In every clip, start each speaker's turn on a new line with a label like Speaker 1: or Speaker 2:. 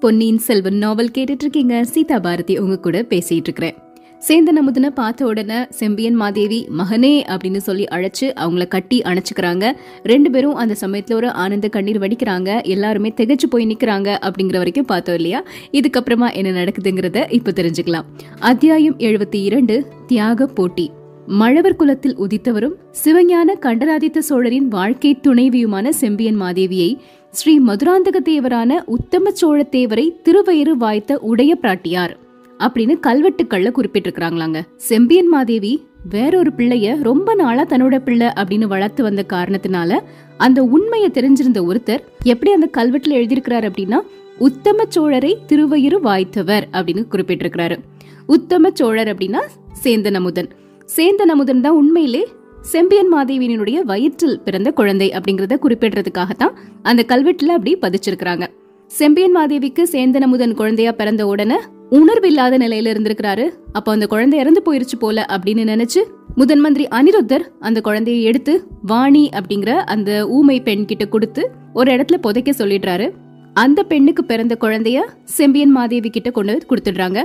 Speaker 1: பொன்னியின் செல்வன் நாவல் கேட்டுட்டு இருக்கீங்க சீதா பாரதி உங்க கூட பேசிட்டு இருக்கிறேன் சேந்தன் அமுதனை பார்த்த உடனே செம்பியன் மாதேவி மகனே அப்படின்னு சொல்லி அழைச்சு அவங்கள கட்டி அணைச்சுக்கிறாங்க. ரெண்டு பேரும் அந்த சமயத்துல ஒரு ஆனந்த கண்ணீர் வடிக்கிறாங்க. எல்லாருமே திகைச்சு போய் நிக்கிறாங்க அப்படிங்கிற வரைக்கும் பார்த்தோம் இல்லையா? இதுக்கப்புறமா என்ன நடக்குதுங்கிறத இப்ப தெரிஞ்சுக்கலாம். அத்தியாயம் எழுபத்தி இரண்டு தியாக போட்டி. மழவர் குலத்தில் உதித்தவரும் சிவஞான கண்டராதித்த சோழரின் வாழ்க்கை துணைவியுமான செம்பியன் மாதேவியை ஸ்ரீ மதுராந்தக தேவரான உத்தம சோழ தேவரை திருவயிறு வாய்த்த உடைய பிராட்டியார் அப்படின்னு கல்வெட்டுக்கள்ல குறிப்பிட்டிருக்கிறாங்களாங்க. செம்பியன் மாதேவி வேறொரு பிள்ளைய ரொம்ப நாளா தன்னோட பிள்ளை அப்படின்னு வளர்த்து வந்த காரணத்தினால அந்த உண்மையை தெரிஞ்சிருந்த ஒருத்தர் எப்படி அந்த கல்வெட்டுல எழுதியிருக்கிறாரு அப்படின்னா உத்தம சோழரை திருவயிறு வாய்த்தவர் அப்படின்னு குறிப்பிட்டிருக்கிறாரு. உத்தம சோழர் அப்படின்னா சேந்தன் அமுதன். சேந்தன் அமுதன் தான் உண்மையிலே செம்பியன் மாதேவியினுடைய வயிற்றில் பிறந்த குழந்தை அப்படிங்கறத குறிப்பிடுறதுக்காகத்தான் அந்த கல்வெட்டுல அப்படி பதிச்சிருக்கிறாங்க. செம்பியன் மாதேவிக்கு சேந்தன் அமுதன் குழந்தையா பிறந்த உடனே உணர்வு இல்லாத நிலையில இருந்திருக்கிறாரு. அப்போ அந்த குழந்தை இறந்து போயிருச்சு போல அப்படின்னு நினைச்சு முதன் மந்திரி அனிருத்தர் அந்த குழந்தையை எடுத்து வாணி அப்படிங்கிற அந்த ஊமை பெண் கிட்ட கொடுத்து ஒரு இடத்துல புதைக்க சொல்லிடுறாரு. அந்த பெண்ணுக்கு பிறந்த குழந்தைய செம்பியன் மாதேவி கிட்ட கொண்டு கொடுத்துடுறாங்க.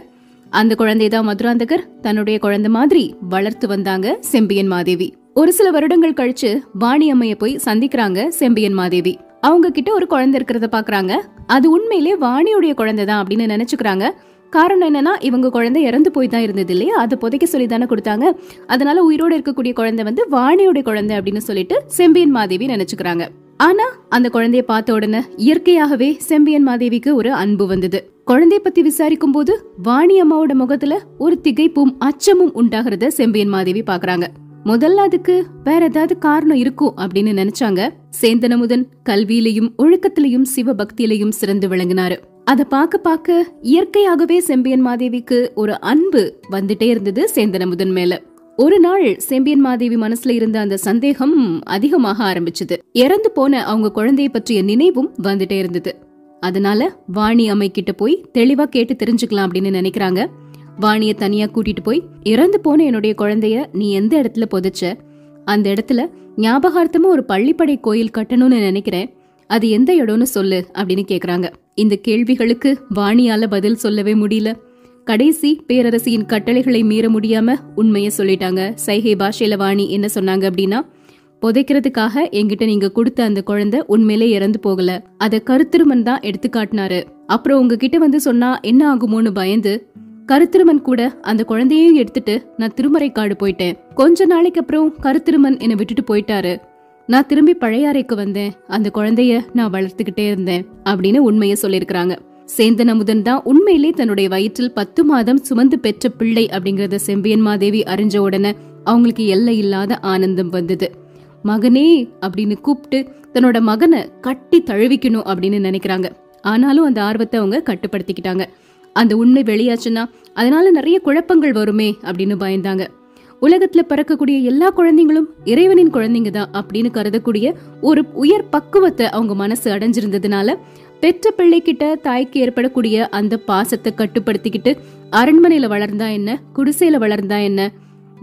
Speaker 1: அந்த குழந்தை தான் மதுராந்தகர் தன்னுடைய குழந்தை மாதிரி வளர்த்து வந்தாங்க செம்பியன் மாதேவி. ஒரு சில வருடங்கள் கழிச்சு வாணி அம்மைய போய் சந்திக்கிறாங்க செம்பியன் மாதேவி. அவங்க கிட்ட ஒரு குழந்தை இருக்கிறத பாக்குறாங்க. அது உண்மையிலே வாணியுடைய குழந்தை தான் அப்படின்னு நினைச்சுக்கிறாங்க. காரணம் என்னன்னா இவங்க குழந்தை இறந்து போய் தான் இருந்தது இல்லையா? அதை புதைக்க சொல்லி தானே கொடுத்தாங்க. அதனால உயிரோடு இருக்கக்கூடிய குழந்தை வந்து வாணியோட குழந்தை அப்படின்னு சொல்லிட்டு செம்பியன் மாதேவி நினைச்சுக்கிறாங்க. ஆனா அந்த குழந்தைய பார்த்த உடனே இயற்கையாகவே செம்பியன் மாதேவிக்கு ஒரு அன்பு வந்தது. குழந்தைய பத்தி விசாரிக்கும் போது வாணி அம்மாவோட முகத்துல ஒரு திகைப்பும் அச்சமும் உண்டாகிறத செம்பியன் மாதேவி பாக்குறாங்க. முதல்ல அதுக்கு வேற ஏதாவது காரணம் இருக்கும் அப்படின்னு நினைச்சாங்க. சேந்தனமுதன் கல்வியிலையும் ஒழுக்கத்திலையும் சிவபக்தியிலையும் சிறந்து விளங்கினாரு. அத பாக்க பாக்க இயற்கையாகவே செம்பியன் மாதேவிக்கு ஒரு அன்பு வந்துட்டே இருந்தது சேந்தனமுதன் மேல. ஒரு நாள் செம்பியன் மாதேவி மனசுல இருந்த அந்த சந்தேகம் அதிகமாக ஆரம்பிச்சது. இறந்து போன அவங்க குழந்தைய பற்றிய நினைவும் வந்துட்டே இருந்தது. அதனால வாணி அம்மை கிட்ட போய் தெளிவா கேட்டு தெரிஞ்சுக்கலாம் அப்படின்னு நினைக்கிறாங்க. வாணிய தனியா கூட்டிட்டு போய் இறந்து போன என்னுடைய குழந்தைய நீ எந்த இடத்துல புதைச்ச? அந்த இடத்துல ஞாபகார்த்தமா ஒரு பள்ளிப்படை கோயில் கட்டணும்னு நினைக்கிறேன். அது எந்த இடம்னு சொல்லு அப்படின்னு கேக்குறாங்க. இந்த கேள்விகளுக்கு வாணியால பதில் சொல்லவே முடியல. கடைசி பேரரசியின் கட்டளைகளை மீற முடியாம உண்மைய சொல்லிட்டாங்க. சைகை பாஷையில வாணி என்ன சொன்னாங்க அப்படின்னா புதைக்கிறதுக்காக என்கிட்ட நீங்க கொடுத்த அந்த குழந்தை உண்மையிலே இறந்து போகல. அத கருத்திருமன் தான் எடுத்து காட்டினாரு அப்புறம் உங்ககிட்ட வந்து சொன்னா என்ன ஆகுமோன்னு பயந்து கருத்திருமன் கூட அந்த குழந்தையையும் எடுத்துட்டு நான் திருமறைக்காடு போயிட்டேன். கொஞ்ச நாளைக்கு அப்புறம் கருத்திருமன் என்னை விட்டுட்டு போயிட்டாரு. நான் திரும்பி பழையாறைக்கு வந்தேன். அந்த குழந்தைய நான் வளர்த்துக்கிட்டே இருந்தேன் அப்படின்னு உண்மையை சொல்லியிருக்கிறாங்க. சேந்தன் அமுதன் தான் உண்மையிலே தன்னுடைய வயிற்றில் பத்து மாதம் சுமந்து பெற்ற பிள்ளை அப்படிங்கறத செம்பியன் மாதேவி அறிஞ்ச உடனே அவங்களுக்கு எல்லை இல்லாத ஆனந்தம் வந்தது. மகனே அப்படின்னு கூப்பிட்டு தன்னோட மகனை கட்டி தழுவிக்கணும் அப்படின்னு நினைக்கிறாங்க. ஆனாலும் அந்த ஆர்வத்தை அவங்க கட்டுப்படுத்திக்கிட்டாங்க. அந்த உண்மை வெளியாச்சுன்னா அதனால நிறைய குழப்பங்கள் வருமே அப்படின்னு பயந்தாங்க. உலகத்துல பிறக்கக்கூடிய எல்லா குழந்தைங்களும் இறைவனின் குழந்தைங்க தான் அப்படின்னு கருதக்கூடிய ஒரு உயர் பக்குவத்தை அவங்க மனசு அடைஞ்சிருந்ததுனால பெற்ற பிள்ளைகிட்ட தாய்க்கு ஏற்படக்கூடிய அந்த பாசத்தை கட்டுப்படுத்திக்கிட்டு அரண்மனையில வளர்ந்தா என்ன குடிசையில வளர்ந்தா என்ன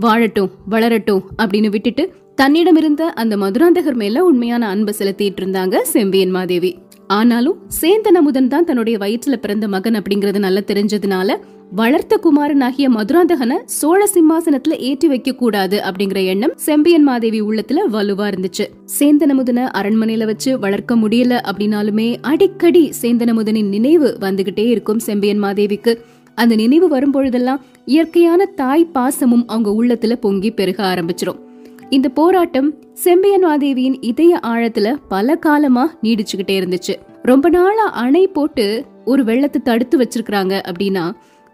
Speaker 1: வாழட்டும் வளரட்டும் அப்படின்னு விட்டுட்டு தன்னிடம் இருந்த அந்த மதுராந்தகர் மேல உண்மையான அன்பை செலுத்திட்டு இருந்தாங்க செம்பியன் மாதேவி. ஆனாலும் சேந்தன் அமுதன் தான் தன்னுடைய வயிற்றுல பிறந்த மகன் அப்படிங்கறது நல்லா தெரிஞ்சதுனால வளர்த்த குமாரனாகிய மதுராந்தகனை சோழ சிம்மாசனத்துல ஏற்றி வைக்க கூடாது அப்படிங்கிற எண்ணம் செம்பியன் மாதேவி உள்ளத்துல வலுவா இருந்துச்சு. சேந்தனமுதனை அரண்மனையில வச்சு வளர்க்க முடியல அப்படின்னாலுமே அடிக்கடி சேந்தனமுதனின் நினைவு வந்துகிட்டே இருக்கும் செம்பியன் மாதேவிக்கு. அந்த நினைவு வரும்பொழுதெல்லாம் இயற்கையான தாய் பாசமும் அவங்க உள்ளத்துல பொங்கி பெருக ஆரம்பிச்சிரும். இந்த போராட்டம் செம்பியன் மாதேவியின் இதய ஆழத்துல பல காலமா நீடிச்சுக்கிட்டே இருந்துச்சு. ரொம்ப நாளா அணை போட்டு ஒரு வெள்ளத்தை தடுத்து வச்சிருக்கிறாங்க அப்படின்னா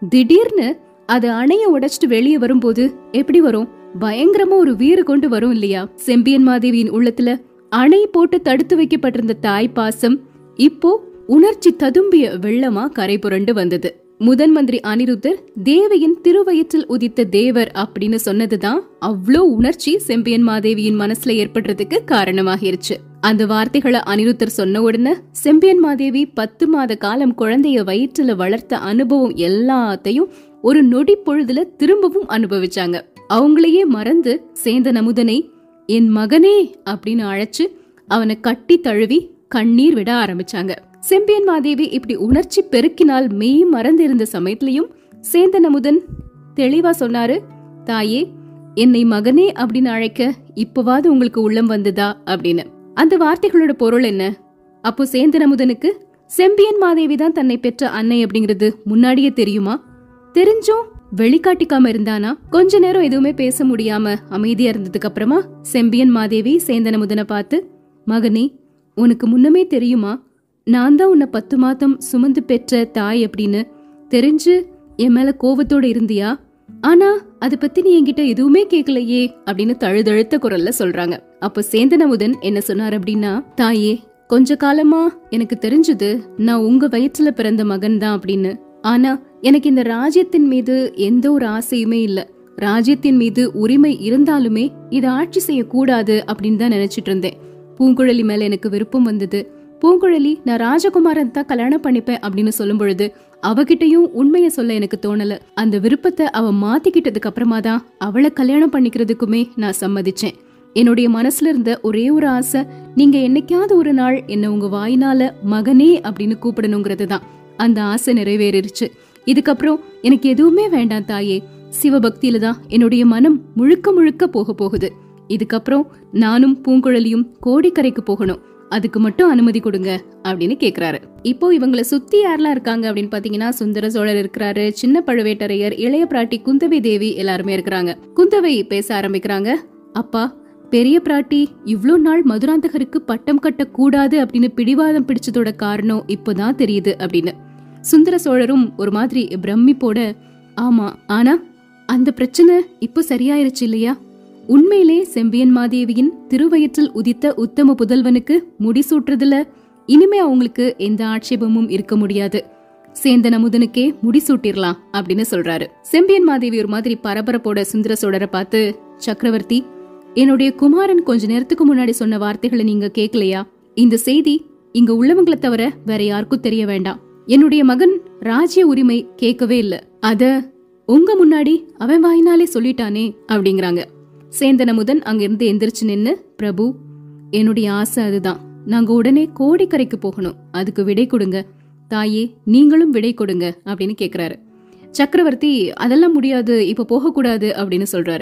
Speaker 1: திடீர்னு அது அணைய உடைச்சிட்டு வெளியே வரும்போது எப்படி வரும்? பயங்கரமா ஒரு வீறு கொண்டு வரும் இல்லையா? செம்பியன் மாதேவியின் உள்ளத்துல அணை போட்டு தடுத்து வைக்கப்பட்டிருந்த தாய் பாசம் இப்போ உணர்ச்சி ததும்பிய வெள்ளமா கரை புரண்டு வந்தது. முதன் மந்திரி அனிருத்தர் தேவியின் திருவயிற்றில் உதித்த தேவர் அப்படின்னு சொன்னதுதான் அவ்வளோ உணர்ச்சி செம்பியன் மாதேவியின் மனசுல ஏற்படுறதுக்கு காரணமாகிருச்சு. அந்த வார்த்தைகளை அனிருத்தர் சொன்ன உடனே செம்பியன் மாதேவி பத்து மாத காலம் குழந்தைய வயிற்றுல வளர்த்த அனுபவம் எல்லாத்தையும் ஒரு நொடி பொழுதுல திரும்பவும் அனுபவிச்சாங்க. அவங்களையே மறந்து சேந்த நமுதனை என் மகனே அப்படின்னு அழைச்சு அவனை கட்டி தழுவி கண்ணீர் விட ஆரம்பிச்சாங்க. செம்பியன் மாதேவி இப்படி உணர்ச்சி பெருக்கினால் மெய் மறந்து இருந்த சமயத்திலையும் சேந்தன் அமுதன் தெளிவா சொன்னாரு தாயே என்னை மகனே அப்படின்னு அழைக்க இப்பவாது உங்களுக்கு உள்ளம் வந்ததா? அப்படின்னு. அந்த வார்த்தைகளோட பொருள் என்ன? அப்போ சேந்தன் அமுதனுக்கு செம்பியன் மாதேவி தான் தன்னை பெற்ற அன்னை அப்படிங்கிறது முன்னாடியே தெரியுமா? தெரிஞ்சும் வெளிக்காட்டிக்காம இருந்தானா? கொஞ்ச நேரம் எதுவுமே பேச முடியாம அமைதியா இருந்ததுக்கு அப்புறமா செம்பியன் மாதேவி சேந்தன முதன பார்த்து மகனே உனக்கு முன்னமே தெரியுமா? நான் தான் உன்னை பத்து மாதம் சுமந்து பெற்ற தாய் அப்படின்னு தெரிஞ்சு என் மேல கோவத்தோட இருந்தியா? ஆனா அத பத்தி நீ என்கிட்ட எதுவுமே கேட்கலையே அப்படின்னு தழுதழுத்த குரல்ல சொல்றாங்க. அப்ப சேந்தனமுதன் என்ன சொன்னார் அப்படின்னா தாயே கொஞ்ச காலமா எனக்கு தெரிஞ்சது நான் உங்க வயிற்றுல பிறந்த மகன் தான் அப்படின்னு. ஆனா எனக்கு இந்த ராஜ்யத்தின் மீது எந்த ஒரு ஆசையுமே இல்ல. ராஜ்யத்தின் மீது உரிமை இருந்தாலுமே இதை ஆட்சி செய்யக்கூடாது அப்படின்னு தான் நினைச்சிட்டு இருந்தேன். பூங்குழலி மேல எனக்கு விருப்பம் வந்தது. பூங்குழலி நான் ராஜகுமாரன் தான் கல்யாணம் பண்ணிப்பேன் அப்படின்னு சொல்லும் பொழுது அவகிட்டயும் உண்மையை சொல்ல எனக்கு தோணல. அந்த விருப்பத்தை அவ மாத்திக்கிட்டதுக்கு அப்புறமா தான் அவளை கல்யாணம் பண்ணிக்கிறதுக்குமே நான் சம்மதிச்சேன். என்னுடைய மனசுல இருந்த ஒரே ஒரு ஆசை நீங்க என்னைக்காவது ஒரு நாள் என்ன உங்க வாயினால மகனே அப்படின்னு கூப்பிடணுங்கிறது தான். அந்த ஆசை நிறைவேறிடுச்சு இதுக்கப்புறம் எனக்கு எதுவுமே வேண்டாம் தாயே. சிவபக்தியில தான் என்னுடைய மனம் முழுக்க முழுக்க போக போகுது. இதுக்கப்புறம் நானும் பூங்குழலியும் கோடிக்கரைக்கு போகணும். அதுக்கு மட்டும் அனுமதி கொடுங்க அப்படின்னு கேக்குறாரு. இப்போ இவங்கள சுத்தி யாரெல்லாம் இருக்காங்க அப்படின்னு பாத்தீங்கன்னா சுந்தர சோழர் இருக்கிறாரு சின்ன பழுவேட்டரையர் இளைய பிராட்டி குந்தவை தேவி எல்லாருமே இருக்கிறாங்க. குந்தவை பேச ஆரம்பிக்கிறாங்க. அப்பா பெரிய பிராட்டி இவ்வளோ நாள் மதுராந்தகருக்கு பட்டம் கட்ட கூடாது அப்படின்னு பிடிவாதம் பிடிச்சதோட காரணம் இப்போதான் தெரியுது அப்படின்னு. சுந்தர சோழரும் ஒரு மாதிரி பிரமிப்போட ஆமா ஆனா அந்த பிரச்சனை இப்போ சரியாயிருச்சு இல்லையா? உண்மையிலே செம்பியன் மாதேவியின் திருவயிற்றில் உதித்த உத்தம புதல்வனுக்கு முடிசூட்டுறதுல இனிமே அவங்களுக்கு எந்த ஆட்சேபமும் இருக்க முடியாது. சேந்தன் அமுதனுக்கே முடிசூட்டிடலாம் அப்படின்னு சொல்றாரு. செம்பியன் மாதேவி ஒரு மாதிரி பரபரப்போட சுந்தர சோழரை பார்த்து சக்கரவர்த்தி என்னுடைய குமாரன் கொஞ்ச நேரத்துக்கு முன்னாடி சொன்ன வார்த்தைகளை நீங்க கேட்கலையா இந்த செய்தி இங்க உள்ளவங்களை தவிர வேற யாருக்கும் தெரிய வேண்டாம். என்னுடைய மகன் ராஜ்ய உரிமை கேட்கவே இல்ல. அத உங்க முன்னாடி அவன் வாயினாலே சொல்லிட்டானே அப்படிங்கிறாங்க. சேந்தனமுதன் அங்கிருந்து எந்திரிச்சு நின்னு பிரபு என்னுடைய ஆசை அதுதான். நாங்க உடனே கோடிக்கரைக்கு போகணும். அதுக்கு விடை கொடுங்க. தாயே நீங்களும் விடை கொடுங்க அப்படின்னு கேக்குறாரு. சக்கரவர்த்தி அதெல்லாம் முடியாது. இப்ப போகக்கூடாது அப்படின்னு சொல்றாரு.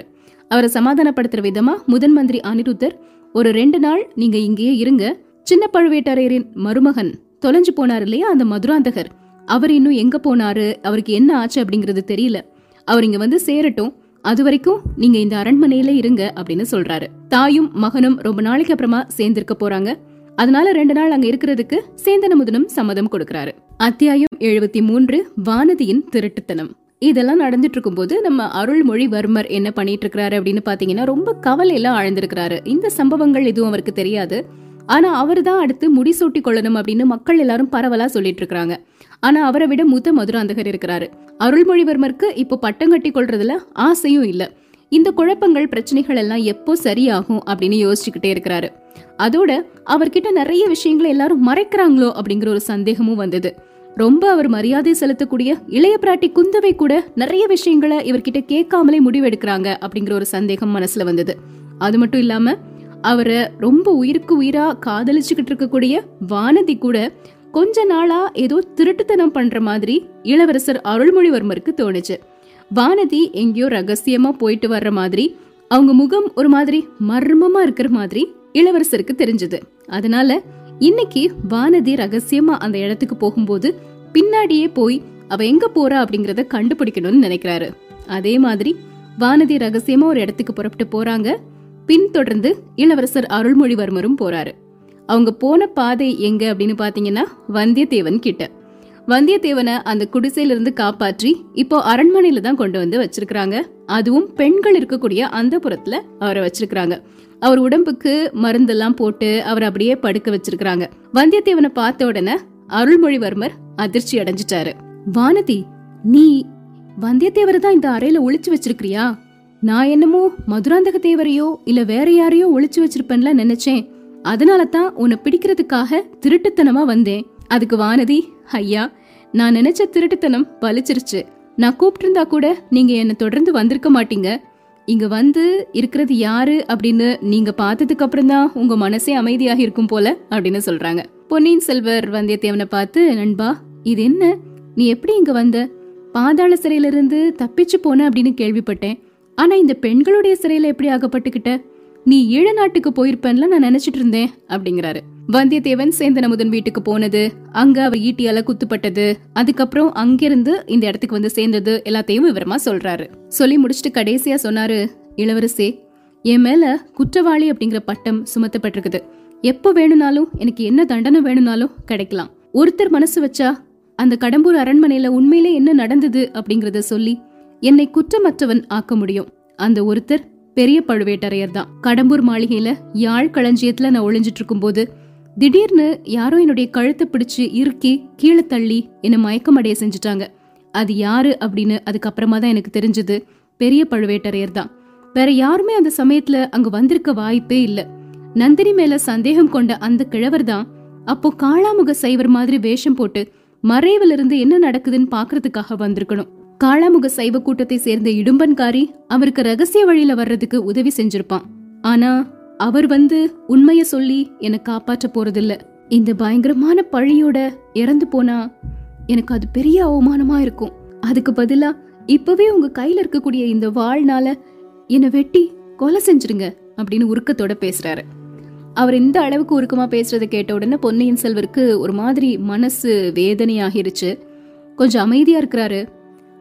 Speaker 1: அவரை சமாதானப்படுத்துற விதமா முதன் மந்திரி அனிருத்தர் ஒரு ரெண்டு நாள் நீங்க இங்கேயே இருங்க. சின்ன பழுவேட்டரையரின் மருமகன் தொலைஞ்சு போனார் இல்லையா அந்த மதுராந்தகர்? அவர் இன்னும் எங்க போனாரு? அவருக்கு என்ன ஆச்சு அப்படிங்கறது தெரியல. அவர் இங்க வந்து சேரட்டும். அது வரைக்கும் நீங்க இந்த அரண்மனையில இருங்க அப்படின்னு சொல்றாரு. தாயும் மகனும் ரொம்ப நாளைக்கு அப்புறமா சேர்ந்திருக்க போறாங்க. அதனால ரெண்டு நாள் அங்க இருக்கிறதுக்கு சேந்தனமுதனும் சம்மதம் கொடுக்கறாரு. அத்தியாயம் எழுபத்தி மூன்று வானதியின் திருட்டுத்தனம். இதெல்லாம் நடந்துட்டு இருக்கும்போது நம்ம அருள்மொழிவர்மர் என்ன பண்ணிட்டு இருக்கிறாரு அப்படின்னு பாத்தீங்கன்னா ரொம்ப கவலையில ஆழ்ந்திருக்கிறாரு. இந்த சம்பவங்கள் எதுவும் அவருக்கு தெரியாது. ஆனா அவர் தான் அடுத்து முடிசூட்டி கொள்ளணும் அப்படின்னு மக்கள் எல்லாரும் பரவலா சொல்லிட்டு இருக்கிறாங்க ஆனா அவரை விட மூத்த மதுராந்தகர் இருக்கிறாரு. அருள்மொழிவர்மருக்கு இப்போ பட்டம் கட்டி கொள்றதுல ஆசையும் இல்ல. இந்த குழப்பங்கள் பிரச்சனைகள் எல்லாம் எப்போ சரியாகும் அப்படின்னு யோசிச்சுக்கிட்டே இருக்கிறாரு. அதோட அவர்கிட்ட நிறைய விஷயங்களை எல்லாரும் மறைக்கிறாங்களோ அப்படிங்கிற ஒரு சந்தேகமும் வந்தது. ரொம்ப அவர் மரியாதை செலுத்தக்கூடிய இளைய பிராட்டி குந்தவை கூட நிறைய விஷயங்களை இவர்கிட்ட கேட்காமலே முடிவெடுக்கிறாங்க அப்படிங்கிற ஒரு சந்தேகம் மனசுல வந்தது. அது மட்டும் இல்லாம அவரை ரொம்ப உயிருக்கு உயிரா காதலிச்சுக்கிட்டு இருக்கக்கூடிய வானதி கூட கொஞ்ச நாளா ஏதோ திருட்டுத்தனம் பண்ற மாதிரி இளவரசர் அருள்மொழிவர்மருக்கு தோணுச்சு. வானதி எங்கேயோ ரகசியமா போயிட்டு வர்ற மாதிரி அவங்க முகம் ஒரு மாதிரி மர்மமா இருக்கிற மாதிரி இளவரசருக்கு தெரிஞ்சது. அதனால இன்னைக்கு வானதி ரகசியமா அந்த இடத்துக்கு போகும்போது பின்னாடியே போய் அவ எங்க போறா அப்படிங்கறத கண்டுபிடிக்கணும்னு நினைக்கிறாரு. அதே மாதிரி வானதி ரகசியமா ஒரு இடத்துக்கு புறப்பட்டு போறாங்க. பின்தொடர்ந்து இளவரசர் அருள்மொழிவர்மரும் போறாரு. அவங்க போன பாதை எங்க அப்படின்னு பாத்தீங்கன்னா வந்தியத்தேவன் கிட்ட. வந்தியத்தேவனை அந்த குடிசையிலிருந்து காப்பாற்றி இப்போ அரண்மனையில தான் கொண்டு வந்து வச்சிருக்காங்க அதுவும் பெண்கள் இருக்கக்கூடிய அந்த புறத்துல அவரை வச்சிருக்காங்க அவர் உடம்புக்கு மருந்தெல்லாம் போட்டு அவர் அப்படியே படுக்க வச்சிருக்காங்க வந்தியத்தேவனை பார்த்த உடனே அருள்மொழிவர்மர் அதிர்ச்சி அடைஞ்சிட்டாரு. வானதி நீ வந்தியத்தேவரை தான் இந்த அறையில ஒளிச்சு வச்சிருக்கிறியா? நான் என்னமோ மதுராந்தக தேவரையோ இல்ல வேற யாரையோ ஒளிச்சு வச்சிருப்பேன்ல நினைச்சேன். அதனால தான் உன்னை பிடிக்கிறதுக்காக திருட்டுத்தனமா வந்தேன். அதுக்கு வானதி ஐயா நான் நினைச்ச திருட்டுத்தனம் பலிச்சிருச்சு நான் கூப்பிட்டிருந்தா கூட நீங்க என்ன தொடர்ந்து வந்திருக்க மாட்டீங்க. இங்க வந்து இருக்கிறது யாரு அப்படின்னு நீங்க பார்த்ததுக்கு அப்புறம் தான் உங்க மனசே அமைதியாக இருக்கும் போல அப்படின்னு சொல்றாங்க. பொன்னியின் செல்வர் வந்தியத்தேவனை பார்த்து நண்பா இது என்ன? நீ எப்படி இங்க வந்த? பாதாள சிறையில இருந்து தப்பிச்சு போன அப்படின்னு கேள்விப்பட்டேன். ஆனா இந்த பெண்களுடைய சிறையில எப்படி ஆகப்பட்டுக்கிட்ட? நீ ஈழ நாட்டுக்கு போயிருப்பேன்ல நான் நினைச்சிட்டு இருந்தேன் அப்படிங்கிறாரு. வந்தியத்தேவன் சேந்தனமுதன் வீட்டுக்கு போனது. அங்க அவ ஈட்டியால குத்துப்பட்டது. அதுக்கப்புறம் அங்கிருந்து இந்த இடத்துக்கு வந்து சேர்ந்தது எல்லாத்தையும் விவரமா சொல்றாரு. சொல்லி முடிச்சுட்டு கடைசியா சொன்னாரு இளவரசே என் மேல குற்றவாளி அப்படிங்கிற பட்டம் சுமத்தப்பட்டிருக்குது. எப்போ வேணும்னாலும் எனக்கு என்ன தண்டனை வேணும்னாலும் கிடைக்கலாம். ஒருத்தர் மனசு வச்சா அந்த கடம்பூர் அரண்மனையில உண்மையிலே என்ன நடந்தது அப்படிங்கறத சொல்லி என்னை குற்றமற்றவன் ஆக்க முடியும். அந்த ஒருத்தர் பெரிய பழுவேட்டரையர் தான். கடம்பூர் மாளிகையில யாழ் களஞ்சியத்துல நான் ஒளிஞ்சிட்டு இருக்கும்போது திடீர்னு யாரோ என்னுடைய கழுத்தை பிடிச்சு இறுக்கி கீழே தள்ளி என்னை மயக்கம் அடைய செஞ்சுட்டாங்க. அது யாரு அப்படின்னு அதுக்கப்புறமா தான் எனக்கு தெரிஞ்சது. பெரிய பழுவேட்டரையர் தான். வேற யாருமே அந்த சமயத்துல அங்க வந்திருக்க வாய்ப்பே இல்ல. நந்தினி மேல சந்தேகம் கொண்ட அந்த கிழவர் தான் அப்போ காளாமுக சைவர் மாதிரி வேஷம் போட்டு மறைவுல இருந்து என்ன நடக்குதுன்னு பாக்குறதுக்காக வந்திருக்கணும். காளாமுக சைவ கூட்டத்தை சேர்ந்த இடும்பன்காரி அவருக்கு ரகசிய வழியில வர்றதுக்கு உதவி செஞ்சிருப்பான். ஆனா அவர் வந்து உண்மைய சொல்லி என்னை காப்பாற்ற போறதில்ல. இந்த பயங்கரமான பழியோட இறந்து போனா எனக்கு அது பெரிய அவமானமா இருக்கும். அதுக்கு பதிலா இப்பவே உங்க கையில இருக்கக்கூடிய இந்த வாழ்னால என்னை வெட்டி கொலை செஞ்சிருங்க அப்படின்னு உருக்கத்தோட பேசுறாரு. அவர் இந்த அளவுக்கு உருக்கமா பேசுறதை கேட்ட உடனே பொன்னியின் செல்வருக்கு ஒரு மாதிரி மனசு வேதனையாகிருச்சு. கொஞ்சம் அமைதியா இருக்கிறாரு.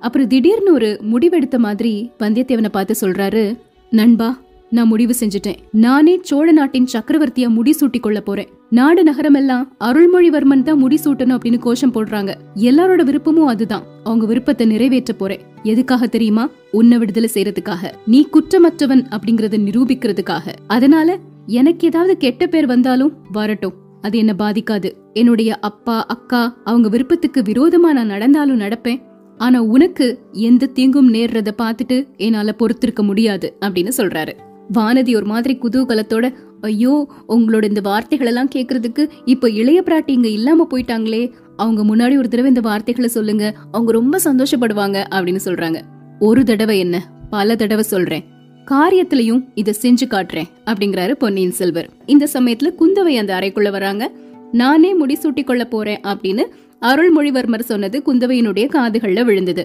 Speaker 1: அப்புறம் திடீர்னு ஒரு முடிவெடுத்த மாதிரி வந்தியத்தேவனை பார்த்து சொல்றாரு நண்பா நான் முடிவு செஞ்சுட்டேன். நானே சோழ நாட்டின் சக்கரவர்த்தியா முடிசூட்டி கொள்ள போறேன். நாடு நகரம் எல்லாம் அருள்மொழிவர்மன் தான் முடிசூட்டணும் அப்படின்னு கோஷம் போடுறாங்க. எல்லாரோட விருப்பமும் அதுதான். அவங்க விருப்பத்தை நிறைவேற்ற போறேன். எதுக்காக தெரியுமா? உன்னை விடுதலை செய்யறதுக்காக. நீ குற்றமற்றவன் அப்படிங்கறத நிரூபிக்கிறதுக்காக. அதனால எனக்கு ஏதாவது கெட்ட பேர் வந்தாலும் வரட்டும். அது என்ன பாதிக்காது. என்னுடைய அப்பா அக்கா அவங்க விருப்பத்துக்கு விரோதமா நான் நடந்தாலும் நடப்பேன். ஆனா உனக்கு எந்த தீங்கும் நேர்றத பார்த்துட்டு என்னால பொறுத்திருக்க முடியாது அப்படின்னு சொல்றாரு. வானதி ஒரு மாதிரி குதூகலத்தோட ஐயோ உங்களோட இந்த வார்த்தைகள் எல்லாம் கேக்குறதுக்கு இப்ப இளைய பிராட்டி இங்க இல்லாம போயிட்டாங்களே அவங்க முன்னாடி ஒரு தடவை இந்த வார்த்தைகளை சொல்லுங்க அவங்க ரொம்ப சந்தோஷப்படுவாங்க அப்படின்னு சொல்றாங்க. ஒரு தடவை என்ன? பல தடவை சொல்றேன். காரியத்திலையும் இத செஞ்சு காட்டுறேன் அப்படிங்கிறாரு பொன்னியின் செல்வர். இந்த சமயத்துல குந்தவை அந்த அறைக்குள்ள வராங்க. நானே முடிசூட்டி கொள்ள போறேன் அப்படின்னு அருள்மொழிவர்மர் சொன்னது குந்தவையினுடைய காதுகள்ல விழுந்தது.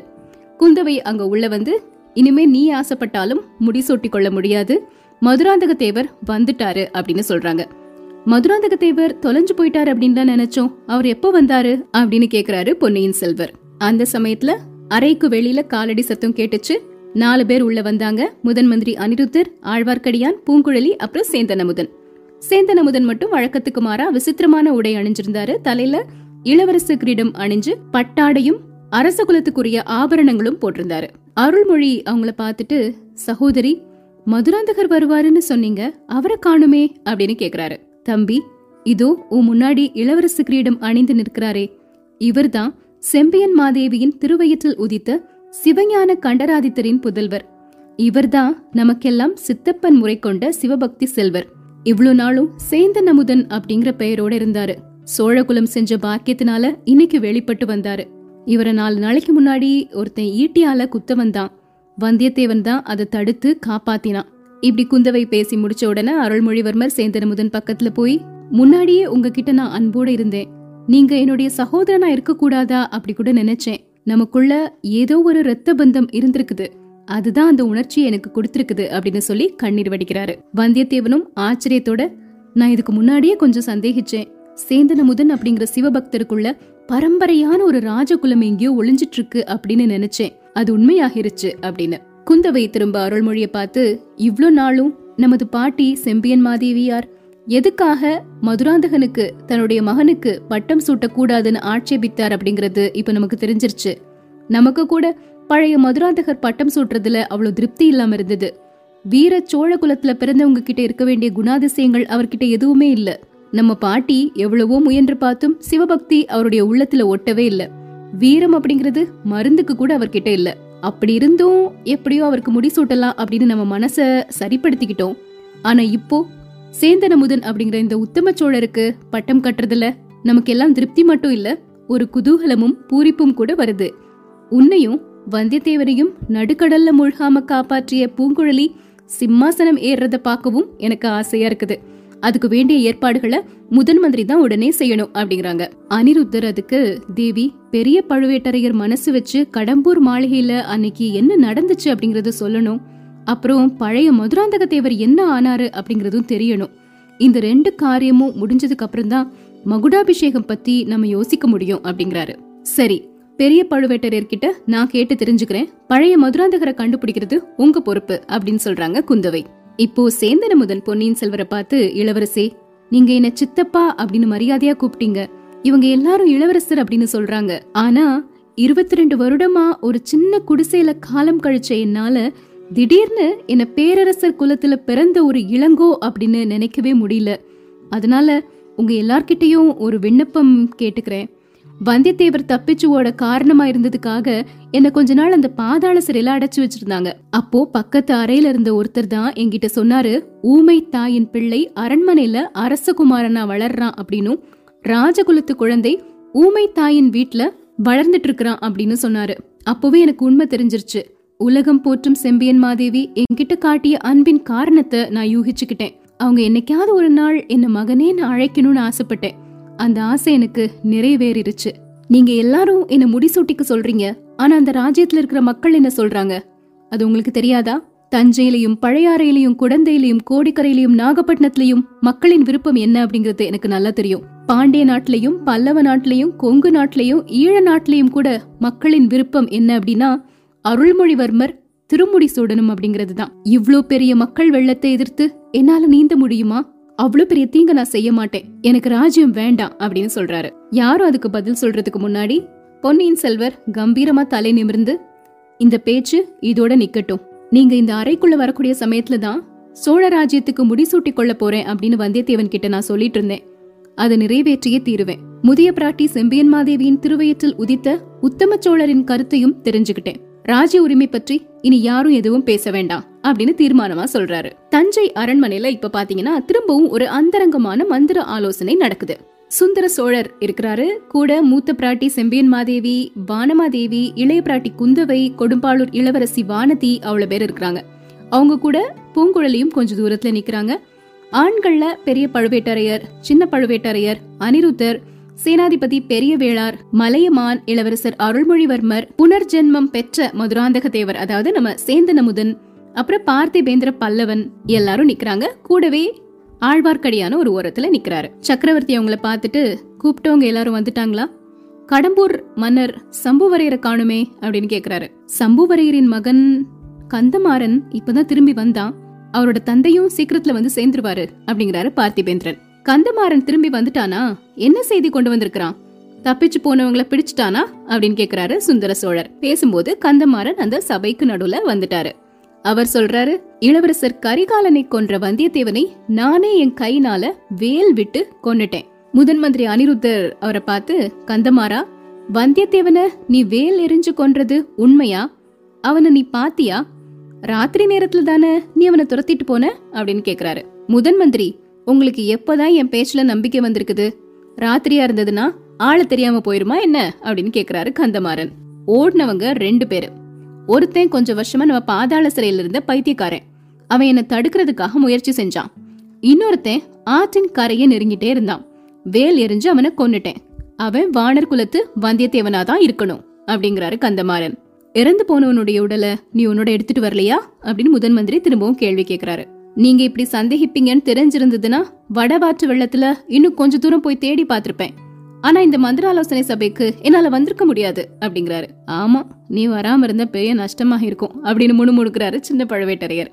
Speaker 1: குந்தவை அங்க உள்ள வந்து இனிமே நீ ஆசைப்பட்டாலும் முடிசூட்டி கொள்ள முடியாது. மதுராந்தக தேவர் வந்துட்டாரு அப்படின்னு சொல்றாங்க. மதுராந்தக தேவர் தொலைஞ்சு போயிட்டாரு அப்படின்னு தான் நினைச்சோம். அவர் எப்போ வந்தாரு அப்படின்னு கேக்குறாரு பொன்னியின் செல்வர். அந்த சமயத்துல அறைக்கு வெளியில காலடி சத்தம் கேட்டுச்சு. நாலு பேர் உள்ள வந்தாங்க. முதன் மந்திரி அனிருத்தர் ஆழ்வார்க்கடியான் பூங்குழலி அப்புறம் சேந்தனமுதன் சேந்தனமுதன் மட்டும் வழக்கத்துக்கு மாறா விசித்திரமான உடை அணிஞ்சிருந்தாரு. தலையில இளவரசு கிரீடம் அணிஞ்சு பட்டாடையும் அரச குலத்துக்குரிய ஆபரணங்களும் போட்டிருந்தாரு. அருள்மொழி அவங்கள பார்த்துட்டு சகோதரி மதுராந்தகர் வருவாருன்னு சொன்னீங்க அவரை காணுமே அப்படின்னு கேக்குறாரு. தம்பி இதோ உன் முன்னாடி இளவரசு கிரீடம் அணிந்து நிற்கிறாரே. இவர்தான் செம்பியன் மாதேவியின் திருவயிற்றில் உதித்த சிவஞான கண்டராதித்தரின் புதல்வர். இவர்தான் நமக்கெல்லாம் சித்தப்பன் முறை கொண்ட சிவபக்தி செல்வர். இவ்வளவு நாளும் சேந்தன் அமுதன் அப்படிங்கிற பெயரோட இருந்தாரு. சோழகுலம் செஞ்ச பாக்கியத்தினால இன்னைக்கு வெளிப்பட்டு வந்தாரு. இவரை நாலு நாளைக்கு முன்னாடி ஒருத்தன் ஈட்டியால குத்த வந்தான். வந்தியத்தேவன் தான் அதை தடுத்து காப்பாத்தினான். இப்படி குந்தவை பேசி முடிச்ச உடனே அருள்மொழிவர்மர் சேந்தனமுதன் பக்கத்துல போய் முன்னாடியே உங்ககிட்ட நான் அன்போட இருந்தேன். நீங்க என்னுடைய சகோதரனா இருக்க கூடாதா அப்படி கூட நினைச்சேன். நமக்குள்ள ஏதோ ஒரு ரத்த பந்தம் இருந்திருக்குது. அதுதான் அந்த உணர்ச்சி எனக்கு கொடுத்திருக்குது அப்படின்னு சொல்லி கண்ணீர் வடிக்கிறாரு. வந்தியத்தேவனும் ஆச்சரியத்தோட நான் இதுக்கு முன்னாடியே கொஞ்சம் சந்தேகிச்சேன். சேந்தனமுதன் அப்படிங்கிற சிவபக்தருக்குள்ள பரம்பரையான ஒரு ராஜகுலம் எங்கேயோ ஒளிஞ்சிட்டு இருக்கு அப்படின்னு நினைச்சேன். அது உண்மையாகிருச்சு அப்படின்னு. குந்தவை திரும்ப அருள்மொழிய பார்த்து இவ்ளோ நாளும் நமது பாட்டி செம்பியன் மாதேவியார் எதுக்காக மதுராந்தகனுக்கு தன்னுடைய மகனுக்கு பட்டம் சூட்டக்கூடாதுன்னு ஆட்சேபித்தார் அப்படிங்கறது இப்ப நமக்கு தெரிஞ்சிருச்சு. நமக்கு கூட பழைய மதுராந்தகர் பட்டம் சூட்டுறதுல அவ்வளவு திருப்தி இல்லாம இருந்தது. வீர சோழ குலத்துல பிறந்தவங்க கிட்ட இருக்க வேண்டிய குணாதிசயங்கள் அவர்கிட்ட எதுவுமே இல்ல. நம்ம பாட்டி எவ்வளவோ முயன்று பார்த்தும் சிவபக்தி அவருடைய உள்ளத்துல ஒட்டவே இல்ல. வீரம் அப்படிங்கிறது மருந்துக்கு கூட அவர்கிட்ட இல்ல. அப்படி இருந்தும் எப்படியோ அவருக்கு முடிசூட்டலாம் அப்படின்னு நம்ம மனச சரிப்படுத்திக்கிட்டோம். ஆனா இப்போ சேந்தனமுதன் அப்படிங்கிற இந்த உத்தம சோழருக்கு பட்டம் கட்டுறதுல நமக்கு எல்லாம் திருப்தி மட்டும் இல்ல ஒரு குதூகலமும் பூரிப்பும் கூட வருது. உன்னையும் வந்தியத்தேவரையும் நடுக்கடல்ல மூழ்காம காப்பாற்றிய பூங்குழலி சிம்மாசனம் ஏறுறத பார்க்கவும் எனக்கு ஆசையா இருக்குது. அதுக்கு வேண்டிய ஏற்பாடுகளை முதன் மந்திரி தான் உடனே செய்யணும் அப்படிங்கிறாங்க. அனிருத்தர் அதுக்கு தேவி பெரிய பழுவேட்டரையர் மனசு வச்சு கடம்பூர் மாளிகையில அன்னைக்கு என்ன நடந்துச்சு அப்படிங்கறத சொல்லணும். அப்புறம் பழைய மதுராந்தக தேவர் என்ன ஆனாரு அப்படிங்கறதும் தெரியணும். இந்த ரெண்டு காரியமும் முடிஞ்சதுக்கு அப்புறம் தான் மகுடாபிஷேகம் பத்தி நம்ம யோசிக்க முடியும் அப்படிங்கிறாரு. சரி பெரிய பழுவேட்டரையர்கிட்ட நான் கேட்டு தெரிஞ்சுக்கிறேன். பழைய மதுராந்தகரை கண்டுபிடிக்கிறது உங்க பொறுப்பு அப்படின்னு சொல்றாங்க குந்தவை. இப்போ சேந்தன முதல் பொன்னியின் செல்வரை பார்த்து இளவரசே நீங்க என்ன சித்தப்பா அப்படின்னு மரியாதையா கூப்பிட்டீங்க. இவங்க எல்லாரும் இளவரசர் அப்படின்னு சொல்றாங்க. ஆனா இருபத்தி ரெண்டு வருடமா ஒரு சின்ன குடிசையில காலம் கழிச்ச என்னால திடீர்னு என்ன பேரரசர் குலத்துல பிறந்த ஒரு இளங்கோ அப்படின்னு நினைக்கவே முடியல. அதனால உங்க எல்லார்கிட்டயும் ஒரு விண்ணப்பம் கேட்டுக்கிறேன். வந்தியத்தேவர் தப்பிச்சு ஓட காரணமா இருந்ததுக்காக என்ன கொஞ்ச நாள் அந்த பாதாள சிறையில அடைச்சு வச்சிருந்தாங்க. அப்போ பக்கத்து அறையில இருந்த ஒருத்தர் தான் என்கிட்ட சொன்னாரு ஊமை தாயின் பிள்ளை அரண்மனையில அரசகுமாரனா வளர்றான் அப்படின்னும் ராஜகுலத்து குழந்தை ஊமை தாயின் வீட்ல வளர்ந்துட்டு இருக்கிறான் அப்படின்னு சொன்னாரு. அப்பவே எனக்கு உண்மை தெரிஞ்சிருச்சு. உலகம் போற்றும் செம்பியன் மாதேவி என்கிட்ட காட்டிய அன்பின் காரணத்தை நான் யூகிச்சுக்கிட்டேன். அவங்க என்னைக்காவது ஒரு நாள் என்ன மகனே நான் அழைக்கணும்னு ஆசைப்பட்டேன். அந்த ஆசை எனக்கு நிறைவேறிடுச்சு நீங்க எல்லாரும் என்ன முடிசூட்டிக்கு சொல்றீங்க. ஆனா அந்த ராஜ்யத்துல இருக்கிற மக்கள் என்ன சொல்றாங்க? அது உங்களுக்கு தெரியாதா? தஞ்சையிலையும் பழையாறையிலையும் குடந்தையிலையும் கோடிக்கரையிலையும் நாகப்பட்டினத்திலையும் மக்களின் விருப்பம் என்ன அப்படிங்கறது எனக்கு நல்லா தெரியும். பாண்டிய நாட்டிலையும் பல்லவ நாட்டிலையும் கொங்கு நாட்டிலையும் ஈழ நாட்டிலையும் கூட மக்களின் விருப்பம் என்ன அப்படின்னா அருள்மொழிவர்மர் திருமுடி சூடணும் அப்படிங்கிறது தான். இவ்ளோ பெரிய மக்கள் வெள்ளத்தை எதிர்த்து என்னால நீந்த முடியுமா? அவ்வளவு பெரிய தீங்க நான் செய்ய மாட்டேன். எனக்கு ராஜ்யம் வேண்டாம் அப்படின்னு சொல்றாரு. யாரும் அதுக்கு பதில் சொல்றதுக்கு முன்னாடி பொன்னியின் செல்வர் கம்பீரமா தலை நிமிர்ந்து இந்த பேச்சு இதோட நிக்கட்டும். நீங்க இந்த அறைக்குள்ள வரக்கூடிய சமயத்துல தான் சோழ ராஜ்யத்துக்கு முடிசூட்டி கொள்ள போறேன் அப்படின்னு வந்தியத்தேவன் கிட்ட நான் சொல்லிட்டு இருந்தேன். அதை நிறைவேற்றியே தீருவேன். முதிய பிராட்டி செம்பியன் மாதேவியின் திருவயிற்றில் உதித்த உத்தம சோழரின் கருத்தையும் தெரிஞ்சுக்கிட்டேன். ராஜ்ய உரிமை பற்றி இனி யாரும் எதுவும் பேச வேண்டாம் அப்படின்னு தீர்மானமா சொல்றாரு. தஞ்சை அரண்மனையில இப்ப பாத்தீங்கன்னா திரும்பவும் ஒரு அந்தரங்கமான மந்திர ஆலோசனை நடக்குது. சுந்தர சோழர் இருக்கிறாரு. கூட மூத்த பிராட்டி செம்பியன் மாதேவி வானமாதேவி இளைய பிராட்டி குந்தவை கொடும்பாளூர் இளவரசி வானதி அவ்வளவு பேர் இருக்கிறாங்க. அவங்க கூட பூங்குழலியும் கொஞ்ச தூரத்துல நிக்கிறாங்க. ஆண்கள்ல பெரிய பழுவேட்டரையர் சின்ன பழுவேட்டரையர் அனிருத்தர் சேனாதிபதி பெரிய வேளார் மலையமான் இளவரசர் அருள்மொழிவர்மர் புனர்ஜென்மம் பெற்ற மதுராந்தக தேவர் அதாவது நம்ம சேந்தனமுதன் அப்புறம் பார்த்திபேந்திர பல்லவன் எல்லாரும் நிக்கிறாங்க. கூடவே ஆழ்வார்க்கடியான ஒரு ஓரத்துல நிக்கிறாரு. சக்கரவர்த்தி அவங்கள பார்த்துட்டு கூப்பிட்டவங்க எல்லாரும் வந்துட்டாங்களா? கடம்பூர் மன்னர் சம்புவரையரை காணுமே அப்படின்னு கேக்குறாரு. சம்புவரையரின் மகன் கந்தமாறன் இப்பதான் திரும்பி வந்தான். அவரோட தந்தையும் சீக்கிரத்துல வந்து சேர்ந்துருவாரு அப்படிங்கிறாரு பார்த்திபேந்திரன். கந்தமாறன் திரும்பி வந்துட்டானா? என்ன செய்தி கொண்டு வந்திருக்கிறான்? தப்பிச்சு போனவங்கள பிடிச்சிட்டானா? அப்படின்னு கேக்குறாரு சுந்தர சோழர். பேசும்போது கந்தமாறன் அந்த சபைக்கு நடுவுல வந்துட்டாரு. அவர் சொல்றாரு இளவரசர் கரிகாலனை கொன்ற வந்தியத்தேவனை நானே என் கைனால வேல் விட்டு கொன்னுட்டேன். முதன் மந்திரி அனிருத்தர் அவரை பார்த்து கந்தமாரா வந்தியத்தேவன நீ வேல் எரிஞ்சு கொன்றது உண்மையா? அவனை நீ பாத்தியா? ராத்திரி நேரத்துல தானே நீ அவனை துரத்திட்டு போன? அப்படின்னு கேக்குறாரு. முதன் மந்திரி உங்களுக்கு எப்பதான் என் பேச்சுல நம்பிக்கை வந்திருக்குது? ராத்திரியா இருந்ததுன்னா ஆள தெரியாம போயிருமா என்ன? அப்படின்னு கேக்குறாரு கந்தமாறன். ஓடினவங்க ரெண்டு பேரு. ஒருத்தன் கொஞ்சம் வருஷமா நம்ம பாதாள சிறையில இருந்த பைத்தியக்காரன். அவன் என்ன தடுக்கிறதுக்காக முயற்சி செஞ்சான். இன்னொருத்தன் ஆற்றின் கரையை நெருங்கிட்டே இருந்தான். வேல் எரிஞ்சு அவனை கொன்னுட்டேன். அவன் வானர் குலத்து வந்தியத்தேவனா தான் இருக்கணும் அப்படிங்கிறாரு கந்தமாறன். இறந்து போனவனுடைய உடலை நீ உன்னோட எடுத்துட்டு வரலையா? அப்படின்னு முதன் மந்திரி திரும்பவும் கேள்வி கேட்கிறாரு நீங்க இப்படி சந்தேகிப்பீங்கன்னு தெரிஞ்சிருந்ததுன்னா வடவாற்று வெள்ளத்துல இன்னும் கொஞ்ச தூரம் போய் தேடி பார்த்திருப்பேன். ஆனா இந்த மந்திர ஆலோசனை சபைக்கு என்னால வந்திருக்க முடியாது அப்படிங்கிறாரு. ஆமா நீ வராம இருந்த பெரிய நஷ்டமாக இருக்கும் அப்படின்னு முணுமுணுக்கிறாரு சின்ன பழுவேட்டரையர்.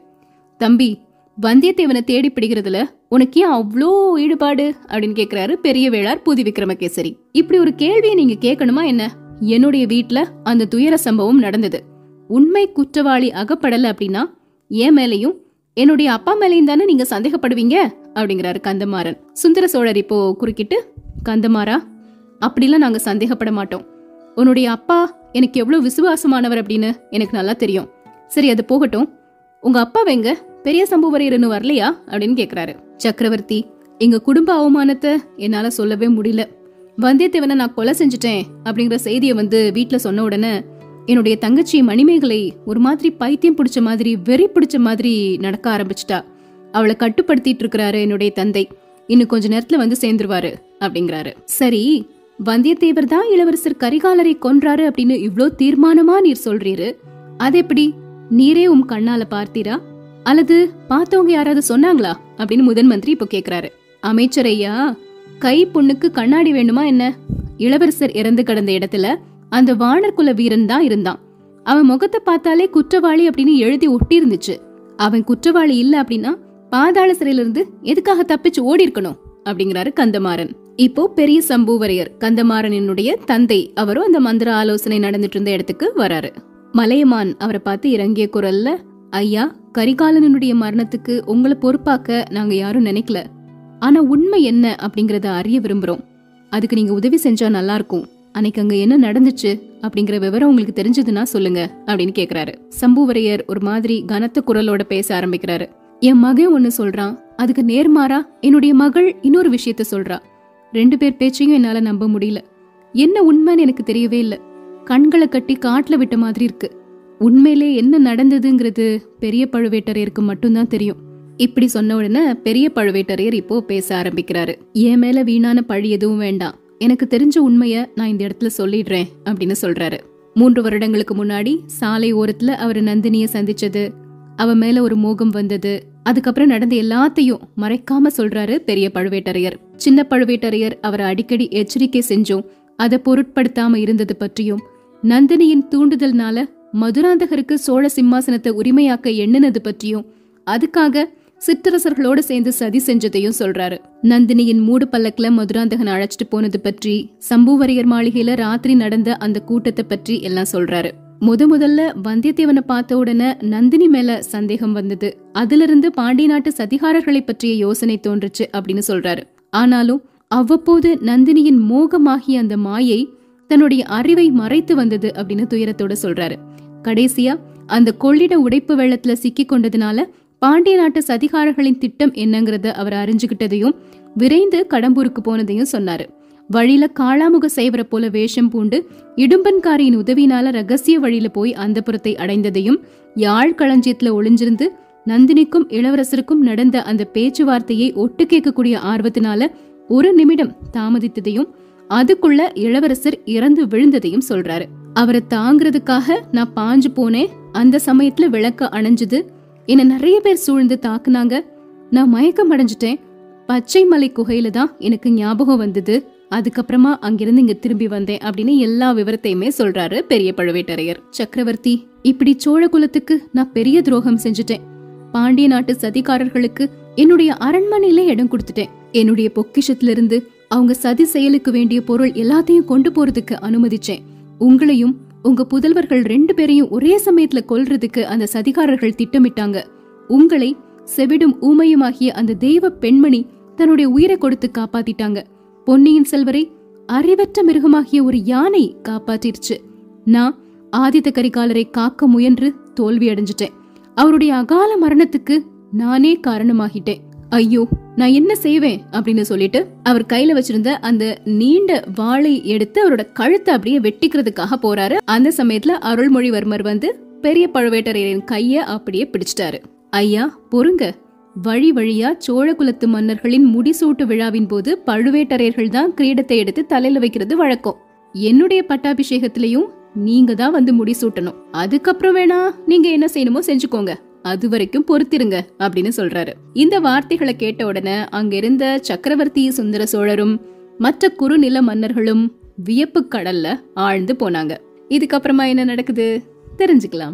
Speaker 1: தம்பி வந்தியத்தேவனை தேடி பிடிக்கிறதுல உனக்கு ஏன் அவ்வளோ ஈடுபாடு? அப்படின்னு கேக்குறாரு பெரிய வேளார் புதி விக்ரமகேசரி இப்படி ஒரு கேள்வியை நீங்க கேட்கணுமா என்ன? என்னுடைய வீட்ல அந்த துயர சம்பவம் நடந்தது. உண்மை குற்றவாளி அகப்படல அப்படின்னா என் மேலையும் என்னுடைய அப்பா மேலையும் தானே நீங்க சந்தேகப்படுவீங்க? அப்படிங்கிறாரு கந்தமாறன். சுந்தர சோழர் இப்போ குறுக்கிட்டு கந்தமாரா அப்படிலாம் நாங்க சந்தேகப்பட மாட்டோம். உன்னுடைய அப்பா எனக்கு எவ்வளவு விசுவாசமானவர் அப்படின்னு எனக்கு நல்லா தெரியும். சரி அது போகட்டும். உங்க அப்பா வெங்க பெரிய சம்புவரையர்னு வரலையா? அப்படின்னு கேக்குறாரு. சக்கரவர்த்தி எங்க குடும்ப அவமானத்தை என்னால சொல்லவே முடியல. வந்தியத்தேவனை நான் கொலை செஞ்சுட்டேன் அப்படிங்கிற செய்தியை வந்து வீட்டுல சொன்ன உடனே என்னுடைய தங்கச்சி மணிமேகலை ஒரு மாதிரி பைத்தியம் பிடிச்ச மாதிரி வெறி பிடிச்ச மாதிரி நடக்க ஆரம்பிச்சிட்டா. அவளை கட்டுப்படுத்திட்டு இருக்கிறாரு என்னுடைய தந்தை. இன்னும் கொஞ்ச நேரத்துல வந்து சேர்ந்துருவாரு அப்படிங்கிறாரு. சரி வந்தியத்தேவர் தான் இளவரசர் கரிகாலரை கொன்றாரு அப்படின்னு இவ்ளோ தீர்மானமா நீர் சொல்றீரு? அது எப்படி? நீரே உம் கண்ணால பார்த்தீரா? அல்லது பார்த்தவங்க யாராவது சொன்னாங்களா? அப்படின்னு முதன் மந்திரி இப்போ கேக்குறாரு. அமைச்சர் ஐயா கை பொண்ணுக்கு கண்ணாடி வேணுமா என்ன? இளவரசர் இறந்து கிடந்த இடத்துல அந்த வானர் குல வீரன் தான் இருந்தான். அவன் முகத்தை பார்த்தாலே குற்றவாளி அப்படின்னு எழுதி ஒட்டி இருந்துச்சு அவன் குற்றவாளி இல்ல அப்படின்னா பாதாள சிறையில இருந்து எதுக்காக தப்பிச்சு ஓடி இருக்கணும் அப்படிங்கிறாரு கந்தமாறன். இப்போ பெரிய சம்புவரையர் கந்தமாறனினுடைய தந்தை அவரும் அந்த மந்திர ஆலோசனை நடந்துட்டு இருந்த இடத்துக்கு வராரு. மலையமான் அவரை பார்த்து இறங்கிய குரல்ல ஐயா கரிகாலனுடைய மரணத்துக்கு உங்களை பொறுப்பாக்க நாங்க யாரும் நினைக்கல. ஆனா உண்மை என்ன அப்படிங்கறத அறிய விரும்புறோம். அதுக்கு நீங்க உதவி செஞ்சா நல்லா இருக்கும். அன்னைக்கு அங்க என்ன நடந்துச்சு அப்படிங்கிற விவரம் உங்களுக்கு தெரிஞ்சதுன்னா சொல்லுங்க அப்படின்னு கேக்குறாரு. சம்புவரையர் ஒரு மாதிரி கனத்த குரலோட பேச ஆரம்பிக்கிறாரு. என் மகன் ஒன்னு சொல்றான். அதுக்கு நேர்மாறா என்னுடைய மகள் இன்னொரு விஷயத்த சொல்றா. ரெண்டு பேர் பேச்சையும் என்னால நம்ப முடியல. என்ன உண்மைன்னு எனக்கு தெரியவே இல்ல. கண்களை கட்டி காட்டுல விட்ட மாதிரி இருக்கு. உண்மையிலே என்ன நடந்ததுங்கிறது பெரிய பழுவேட்டரையருக்கு மட்டும்தான் தெரியும். இப்படி சொன்ன உடனே பெரிய பழுவேட்டரையர் இப்போ பேச ஆரம்பிக்கிறாரு. என் மேல வீணான பழி எதுவும் வேண்டாம். எனக்கு தெரிஞ்ச உண்மைய நான் இந்த இடத்துல சொல்லிடுறேன் அப்படின்னு சொல்றாரு. மூன்று வருடங்களுக்கு முன்னாடி சாலை ஓரத்துல அவர் நந்தினிய சந்திச்சது. அவ மேல ஒரு மோகம் வந்தது. அதுக்கப்புறம் நடந்த எல்லாத்தையும் மறைக்காம சொல்றாரு பெரிய பழுவேட்டரையர். சின்ன பழுவேட்டரையர் அவரை அடிக்கடி எச்சரிக்கை செஞ்சோம் அதை பொருட்படுத்தாம இருந்தது பற்றியும் நந்தினியின் தூண்டுதல்னால மதுராந்தகருக்கு சோழ சிம்மாசனத்தை உரிமையாக்க எண்ணினது பற்றியும் அதுக்காக சிற்றரசர்களோட சேர்ந்து சதி செஞ்சதையும் சொல்றாரு. நந்தினியின் மூடு பல்லக்கில் மதுராந்தகன் அழைச்சிட்டு போனது பற்றி சம்புவரையர் மாளிகையில ராத்திரி நடந்த அந்த கூட்டத்தை பற்றி எல்லாம் சொல்றாரு. முத முதல்ல வந்தியத்தேவனை பார்த்த உடனே நந்தினி மேல சந்தேகம் வந்தது. அதுல இருந்து பாண்டிய நாட்டு சதிகாரர்களை பற்றிய யோசனை தோன்றுச்சு அப்படின்னு சொல்றாரு. ஆனாலும் அவ்வப்போது நந்தினியின் மோகமாகிய அந்த மாயை தன்னுடைய அறிவை மறைத்து வந்தது அப்படின்னு துயரத்தோட சொல்றாரு. கடைசியா அந்த கொள்ளிட உடைப்பு வெள்ளத்துல சிக்கி கொண்டதுனால பாண்டிய நாட்டு சதிகாரர்களின் திட்டம் என்னங்கிறத அவர் அறிஞ்சுகிட்டதையும் விரைந்து கடம்பூருக்கு போனதையும் சொன்னாரு. வழியில காளாமுக செய்வர போல வேஷம் பூண்டு இடும்பன்காரியின் உதவினால ரகசிய வழியில போய் அந்த புறத்தை அடைந்ததையும் யாழ் களஞ்சியத்துல ஒளிஞ்சிருந்து நந்தினிக்கும் இளவரசருக்கும் நடந்த அந்த பேச்சுவார்த்தையை ஒட்டு கேட்கக்கூடிய ஆர்வத்தினால ஒரு நிமிடம் தாமதித்ததையும் அதுக்குள்ள இளவரசர் இறந்து விழுந்ததையும் சொல்றாரு. அவரை தாங்கிறதுக்காக நான் பாஞ்சு போனேன். அந்த சமயத்துல விளக்க அணைஞ்சது என்ன நிறைய பேர் சூழ்ந்து தாக்குனாங்க. நான் மயக்கம் அடைஞ்சிட்டேன். பச்சை மலை குகையில தான் எனக்கு ஞாபகம் வந்தது. அதுக்கப்புறமா அங்கிருந்து இங்க திரும்பி வந்தேன் அப்படின்னு எல்லா விவரத்தையுமே சொல்றாரு பெரிய பழுவேட்டரையர். சக்கரவர்த்தி இப்படி சோழ குலத்துக்கு நான் பெரிய துரோகம் செஞ்சுட்டேன். பாண்டிய நாட்டு சதிகாரர்களுக்கு என்னுடைய அரண்மனையில இடம் கொடுத்துட்டேன். என்னுடைய பொக்கிஷத்துல இருந்து அவங்க சதி செயலுக்கு வேண்டிய பொருள் எல்லாத்தையும் கொண்டு போறதுக்கு அனுமதிச்சேன். உங்களையும் உங்க புதல்வர்கள் ரெண்டு பேரையும் ஒரே சமயத்துல கொல்றதுக்கு அந்த சதிகாரர்கள் திட்டமிட்டாங்க. உங்களை செவிடும் ஊமையுமாகிய அந்த தெய்வ பெண்மணி தன்னுடைய உயிரை கொடுத்து காப்பாத்திட்டாங்க. பொன்னியின் செல்வரை அறிவற்ற மிருகமாகிய ஒரு யானை காப்பாற்றிருச்சு நான் ஆதித்த கரிகாலரை காக்க முயன்று தோல்வி அடைஞ்சிட்டேன் அவருடைய அகால மரணத்துக்கு நானே காரணமாகிட்டேன். ஐயோ நான் என்ன செய்வேன்? அப்படின்னு சொல்லிட்டு அவர் கையில வச்சிருந்த அந்த நீண்ட வாளை எடுத்து அவரோட கழுத்தை அப்படியே வெட்டிக்கிறதுக்காக போறாரு. அந்த சமயத்துல அருள்மொழிவர்மர் வந்து பெரிய பழுவேட்டரையரின் கைய அப்படியே பிடிச்சிட்டாரு. ஐயா பொறுங்க. வழி வழியா சோழ குலத்து மன்னர்களின் முடிசூட்டு விழாவின் போது பழுவேட்டரையர்கள் தான் கிரீடத்தை எடுத்து தலையில வைக்கிறது வழக்கம். என்னுடைய பட்டாபிஷேகத்திலையும் நீங்க தான் வந்து முடிசூட்டணும். அதுக்கப்புறம் வேணா நீங்க என்ன செய்யணுமோ செஞ்சுக்கோங்க. அது வரைக்கும் பொறுத்திருங்க அப்படின்னு சொல்றாரு. இந்த வார்த்தைகளை கேட்ட உடனே அங்கிருந்த சக்கரவர்த்தி சுந்தர சோழரும் மற்ற குறுநில மன்னர்களும் வியப்பு கடல்ல ஆழ்ந்து போனாங்க. இதுக்கப்புறமா என்ன நடக்குது? தெரிஞ்சுக்கலாம்.